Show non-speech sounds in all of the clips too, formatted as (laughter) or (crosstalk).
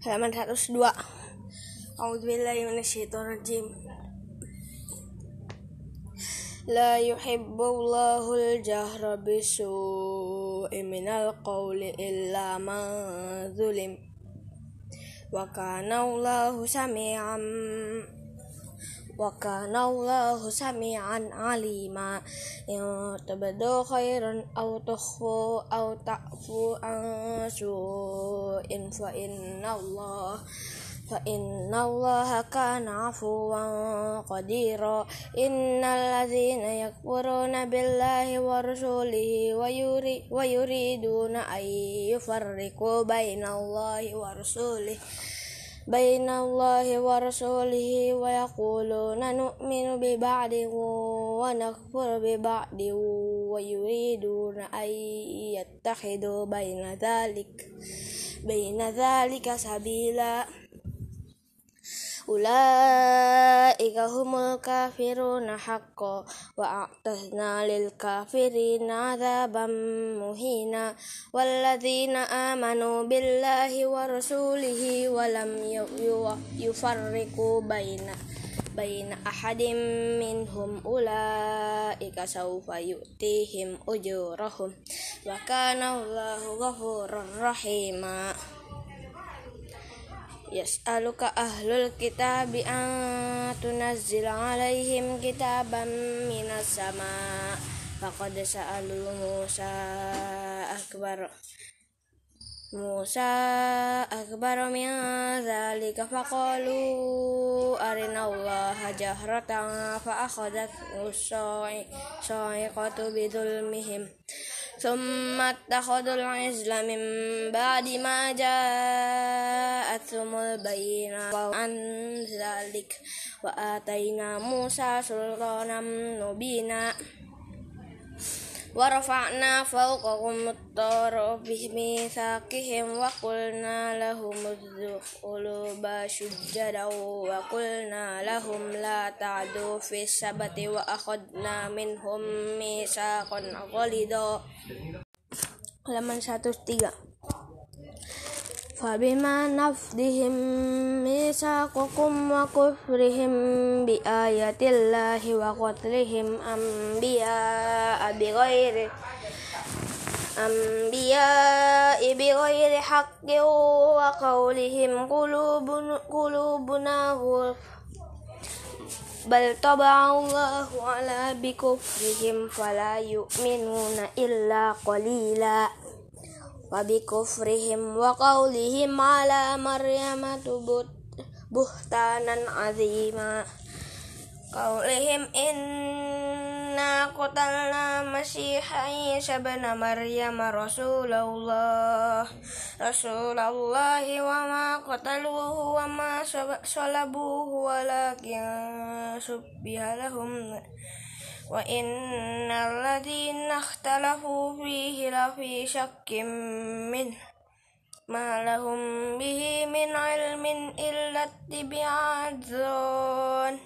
halaman 102 A'udzubillahiminasyaitonirrajim. La yuhibbullahu al-jahra bisu'i minal qawli illa man zulim. Wa kana Allahu sami'an Wakana ula husamian alima (hesitation) tebedo khairun autohku autaku an su infa in na fa in na ula hakanafu wang khodiro in nalazi na yakworo na bela hiwarusuli wayuri wayuri duna ai yufarri bayna Allahi na ula بين الله ورسوله ويقولون نؤمن ببعض ونكفر ببعض ويريدون أن يتخذوا بين ذلك بين ذلك سبيلا. ulaika humul kafiruna haqqo wa a'tazna lil kafirina adzaban muhina walladzina amanu billahi wa rasulihi wa lam yufarriqu baina baina ahadim minhum ulaika sawfa yu'tihim ujurahum wa kana Allahu ghafurur rahima. Yas'aluka ahlul kitabi an tunazzil alaihim kitaban minas sama. Faqad sa'alu Musa akbar. Musa akbar min dhalika faqalu arina Allah jahratan fa akhadat sa'iqatu bidulmihim ثم اتخذوا العزل من بعد ما جاءتهم البينة عن ذلك وآتينا موسى سلطانا مبينا ورفعنا فوقهم الطور بميثاقهم وقلنا لهم ادخلوا سجدا وقلنا لهم لا تعدوا في السبت وأخذنا منهم ميثاقا غلظا halaman 103 فبما نفدهم ميثاقكم وكفرهم بآيات الله وقتلهم أنبياء بغير أنبياء بغير حق وقولهم قلوبنا, قلوبنا غلف. بل طبع الله على بكفرهم فلا يؤمنون إلا قليلاً. وبكفرهم وقولهم على مريم بهتانا عظيما قولهم إنا قتلنا مسيح عيسى بن مريم رسول الله رسول الله وما قتلوه وما صلبوه ولكن شبه لهم وإن الذين اختلفوا فيه لفي شك منه. ما لهم به من علم إلا اتباع الظن.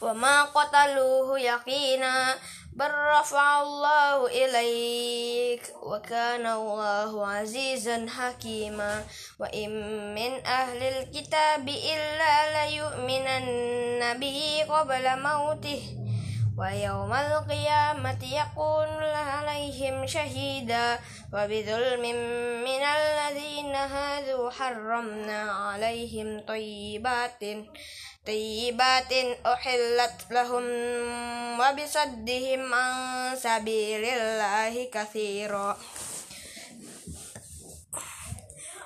وما قتلوه يقينا بل رفع الله إليك وكان الله عزيزا حكيما. وإن من أهل الكتاب إلا ليؤمنن به قبل موته. ويوم القيامة يكون عليهم شهيدا وبظلم من الذين هادوا حرمنا عليهم طيبات طيبات أحلت لهم وبصدهم عن سبيل الله كثيرا.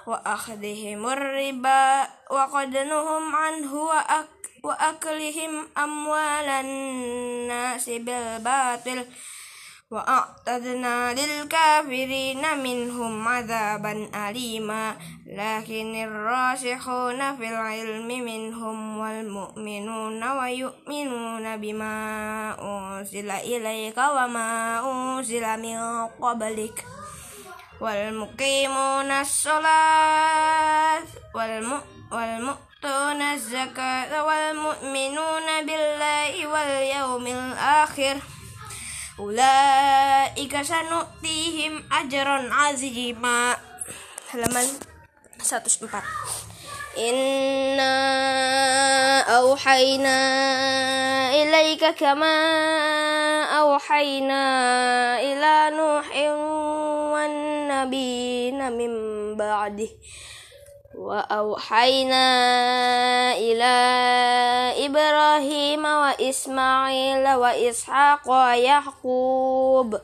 وأخذهم الربا وقد نهم عنه وأك وأكلهم أموال الناس بالباطل وأعتدنا للكافرين منهم عذابا أليما. لكن الراسخون في العلم منهم والمؤمنون ويؤمنون بما أنزل إليك وما أنزل من قبلك. والمقيمون الصلاة والمؤمنون يؤتون الزكاة والمؤمنون بالله واليوم الآخر أولئك سنؤتيهم أجرا عظيما halaman 104 Inna awhayna ilaika kama awhayna ila nuhin wan nabiyina min ba'dih wa awhayna ila ibrahim wa ismail wa ishaq wa yaqub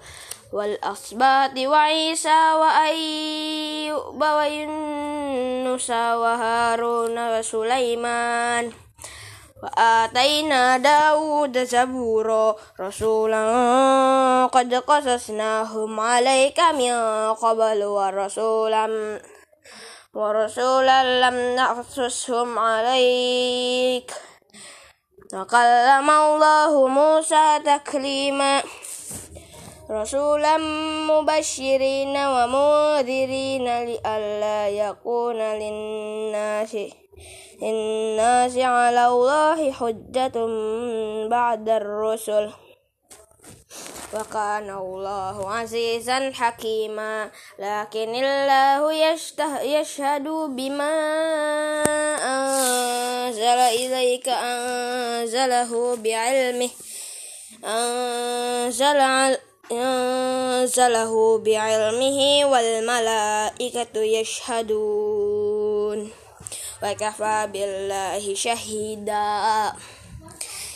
والأصباط وعيسى وأيوب ويونس وهارون وسليمان وآتينا داود زبورا رسولا قد قصصناهم عليك من قبل ورسولا ورسولا لم نقصصهم عليك. وكلم الله موسى تكليما. رسولا مبشرين ومنذرين لئلا يكون للناس. للناس على الله حجة بعد الرسل. وكان الله عزيزا حكيما. لكن الله يشهد بما أنزل إليك أنزله بعلمه أنزل أنزله بعلمه والملائكة يشهدون. وكفى بالله شهيدا.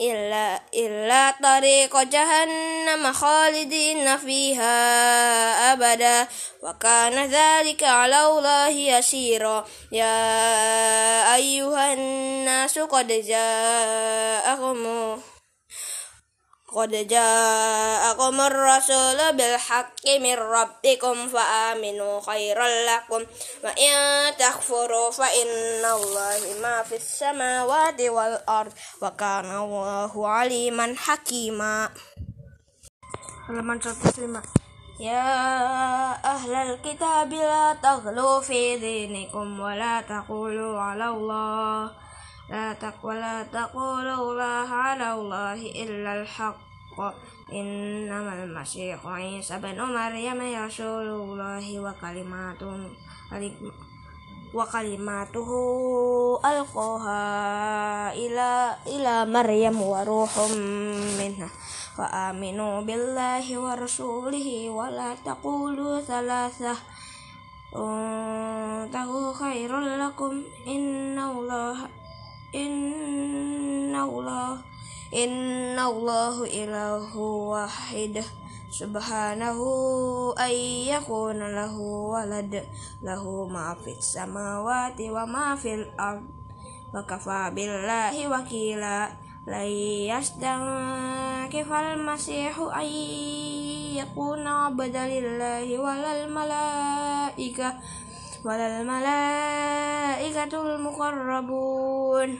إلا, إلا طريق جهنم خالدين فيها أبدا. وكان ذلك على الله يسيرا. يا أيها الناس قد جاءكم قد جاءكم الرسول بالحق من ربكم فآمنوا خيرا لكم وإن تكفروا فإن الله ما في السماوات والأرض وكان الله عليما حكيما halaman 105 يا أهل الكتاب لا تغلوا في دينكم ولا تقولوا على الله لا تق ولا تقولوا الله على الله إلا الحق إنما المسيح عيسى بن مريم رسول الله وكلماته وكلماته ألقاها إلى إلى مريم وروح منها فآمنوا بالله ورسوله ولا تقولوا ثلاثة انتهوا خير لكم إن الله inna Allah inna Allahu ilahu wahid subhanahu ayyakun lahu walad lahu maafid samawati wa mafilam maka ard. Wa kafa billahi wakila la yastankifal masihu ayyakun abadalillahi walal walal malaikatul muqarrabun.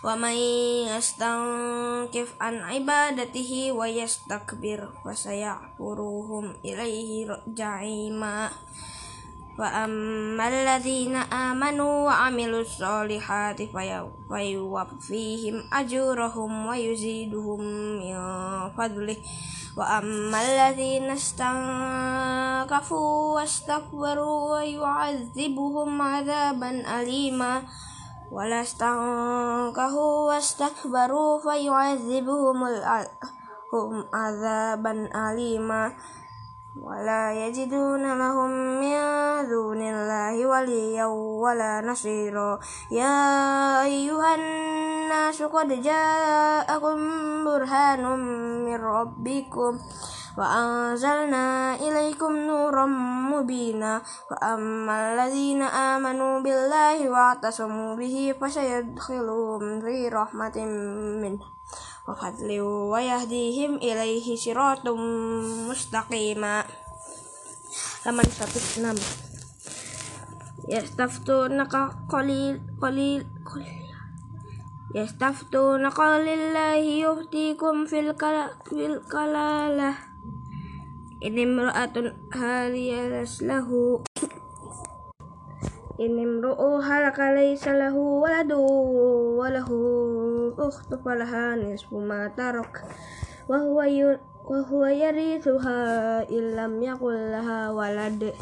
Wa may yastankif an ibadatihi wa yastakbir fa sayahfuruhum ilaihi وأما الذين آمنوا وعملوا الصالحات فيوفيهم أجورهم ويزيدهم من فضله وأما الذين استنكفوا واستكبروا ويعذبهم عذابا أليما ولا استنكفوا واستكبروا فيعذبهم عذابا أليما ولا يجدون لهم من دون الله وليا ولا نصيرا يا أيها الناس قد جاءكم برهان من ربكم وأنزلنا إليكم نورا مبينا فأما الذين آمنوا بالله واعتصموا به فسيدخلهم في رحمة منه وفضل ويهديهم إليه صراط مستقيما halaman 106 يستفتونك قليل قليل قليل يستفتون قال الله يفتيكم في الكلالة إن امرأة هالية له inimru'u halaka laysa lahu waladu walahu lahu ukhtun falaha nisfu ma tarak wa huwa wa huwa yarithuha illam yakul laha walad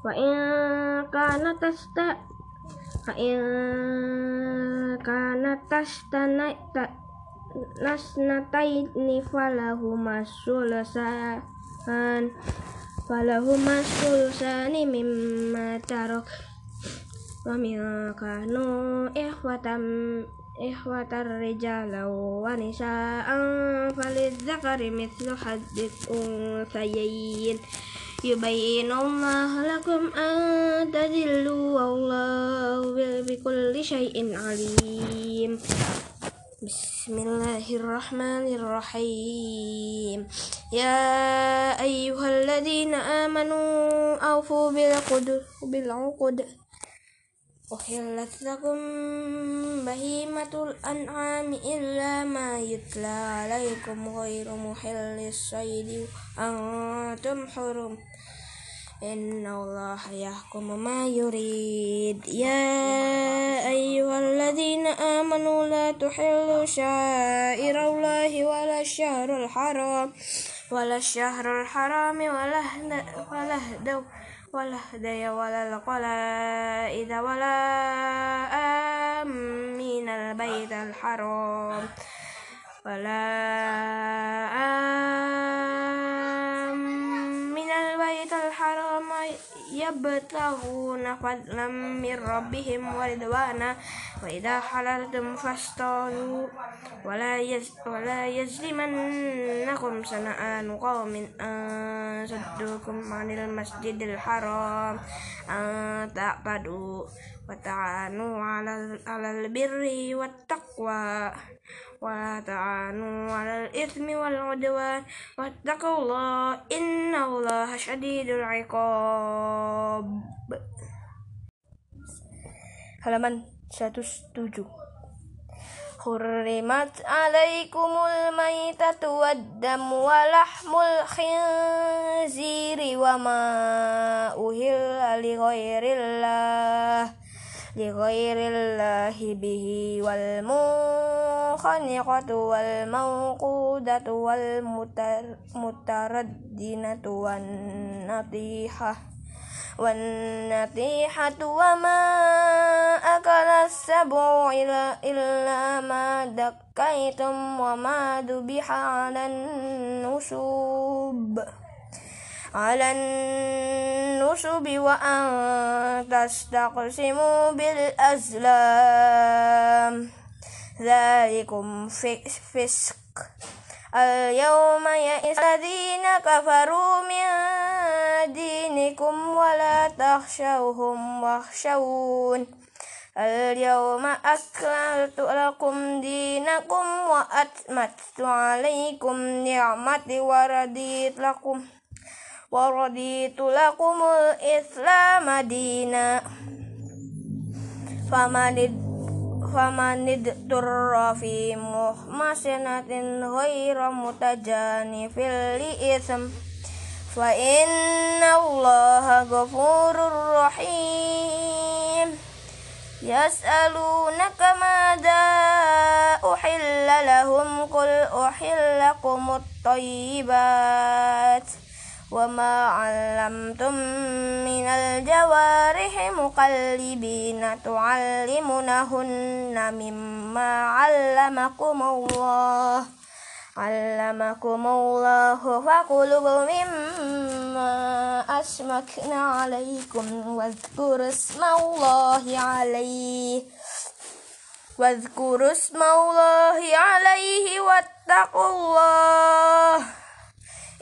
wa in kana tasta fa in kana tastana nasnataini falahu masulasan falahu masulasani mimma tarak ومن كانوا إخوة إخوة الرجال ونساء فللذكر مثل حد الأنثيين. يبين الله لكم أن تذلوا والله بكل شيء عليم. بسم الله الرحمن الرحيم. يا أيها الذين آمنوا أوفوا بالعقد. أحلت لكم بهيمة الأنعام إلا ما يتلى عليكم غير محل الصيد. أنتم حرم. إن الله يحكم ما يريد. يا أيها الذين آمنوا لا تحلوا شعائر الله ولا الشهر الحرام ولا الشهر الحرام ولا ولا ولا هدي ولا القلائد ولا آمين البيت الحرام. ولا يبتغون فضلا من ربهم ورضوانا وإذا حللتم فاصطادوا ولا ولا يجرمنكم شنآن قوم أن صدوكم عن المسجد الحرام أن تعبدوا وتعانوا على على البر والتقوى ولا تعانوا على الإثم والعدوان واتقوا الله إن الله شديد العقاب halaman 107 حرمت عليكم الميتة والدم ولحم الخنزير وما أهل لغير الله لغير الله به والمنخنقة والموقودة والمتردنة والنطيحة والنطيحة وما أكل السبع إلا ما دكيتم وما ذبح على النصب على النصب وأن تستقسموا بالأزلام. ذلكم فسق. اليوم يئس الذين كفروا من دينكم ولا تخشوهم واخشون. اليوم أكملت لكم دينكم وأتمت عليكم نعمتي ورضيت لكم waraditu lakumul islam madina famanid famanid turra fi muhmasinatin ghaira mutajanifil li ism fa inna Allah ghafurur rahim yas'alunaka madza uhilla lahum qul uhilla lakumut tayyibat وما علمتم من الجوارح مقلبين تعلمونهن مما علمكم الله علمكم الله فكلوا مما أشمكنا عليكم واذكروا اسم الله عليه واذكروا اسم الله عليه واتقوا الله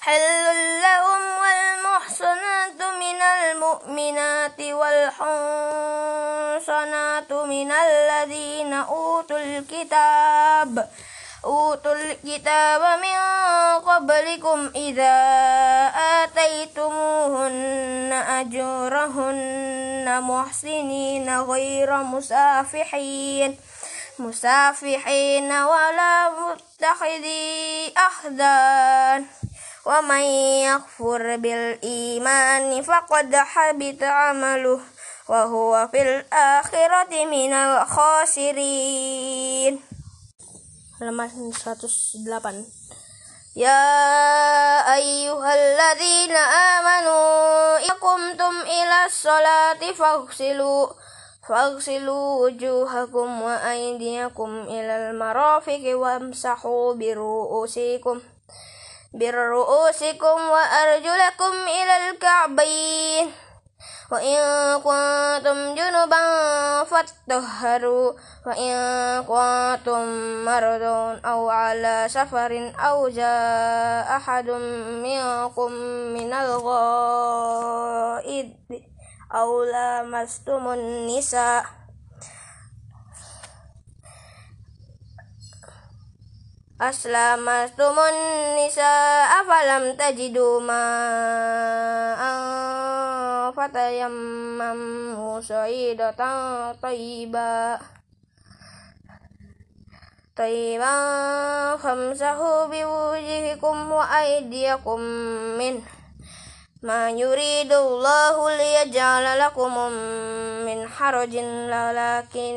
حل لهم والمحصنات من المؤمنات والحصنات من الذين أوتوا الكتاب. أوتوا الكتاب من قبلكم إذا آتيتموهن أجورهن محسنين غير مسافحين. مسافحين ولا متخذي أخدان. wa may yakfur bil imani faqad habita amaluh wa huwa fil akhirati minal khasirin. Halaman 108 Ya ayyuhalladzina amanu iqumtum ila sholati faghsilu faghsilu wujuhakum wa aydiyakum ila al-marafiqi wamsahu bi ru'usikum. Wa arjulakum ilal ka'bayn وإن كنتم جنبا فاتطهروا وإن كنتم مرضى أو على سفر أو جاء أحد منكم من الغائب أو لامستم النساء. aslamastumun nisa afalam tajidu ma fatayammam musaidatan tayyiba. Tayyiba khamsahu biwujihikum wa aydiyakum min ma yuridullahu liyaj'ala lakum min harajin lakin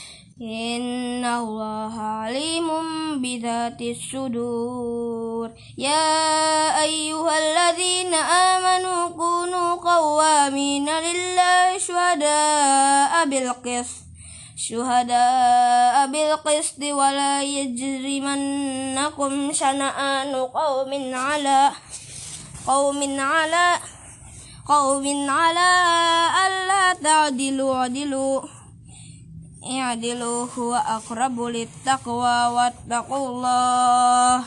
إن الله عليم بذات الصدور يا أيها الذين آمنوا كونوا قوامين لله شهداء بالقسط شهداء بالقسط ولا يجرمنكم شنآن قوم على قوم على قوم على ألا تعدلوا عدلوا اعدلوا هو أقرب للتقوى واتقوا الله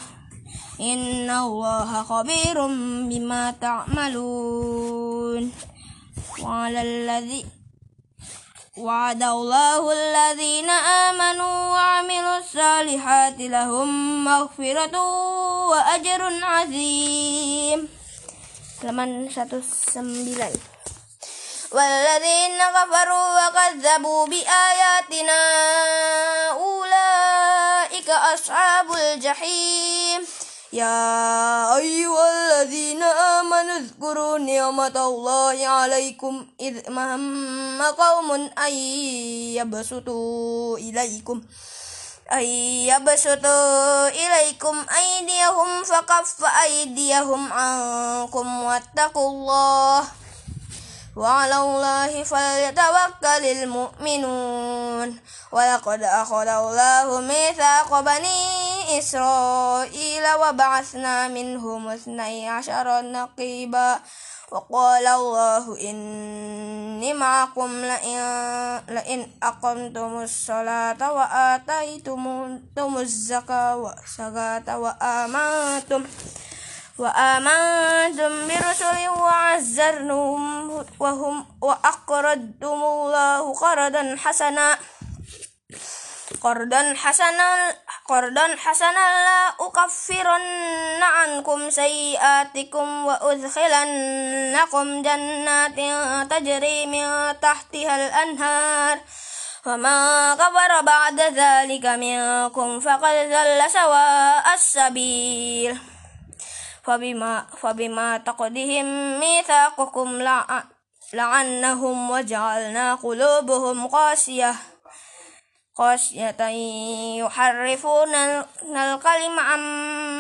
إن الله خبير بما تعملون وعلى الذي وعد الله الذين آمنوا وعملوا الصالحات لهم مغفرة وأجر عظيم halaman 19 والذين كفروا وكذبوا بآياتنا أولئك أصحاب الجحيم. يا أيها الذين آمنوا اذكروا نعمة الله عليكم إذ مهم قوم أن يبسطوا إليكم أن يبسطوا إليكم أيديهم فكف أيديهم عنكم واتقوا الله. وعلى الله فليتوكل المؤمنون. ولقد أخذ الله ميثاق بني إسرائيل وبعثنا منهم اثني عشر نقيبا. وقال الله إني معكم لئن, لئن أقمتم الصلاة وآتيتم الزكاة وآمنتم وآمنتم برسل وعزرنهم وهم وأقرضتم الله قرضا حسنا قرضا حسنا قرضا حسنا لا أكفرن عنكم سيئاتكم وأدخلنكم جنات تجري من تحتها الأنهار. فمن كفر بعد ذلك منكم فقد ضل سواء السبيل. فبما, فبما تقدهم ميثاقكم لعنهم وجعلنا قلوبهم قاسية قاسية يحرفون الكلم عن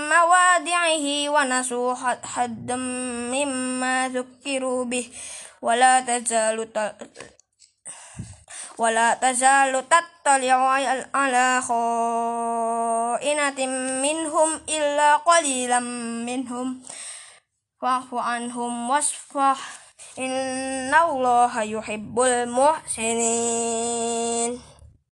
موادعه ونسوا حدا مما ذكروا به ولا تزال ولا تزال تطلع على خائنة منهم إلا قليلا منهم. فاعف عنهم واصفح. إن الله يحب المحسنين.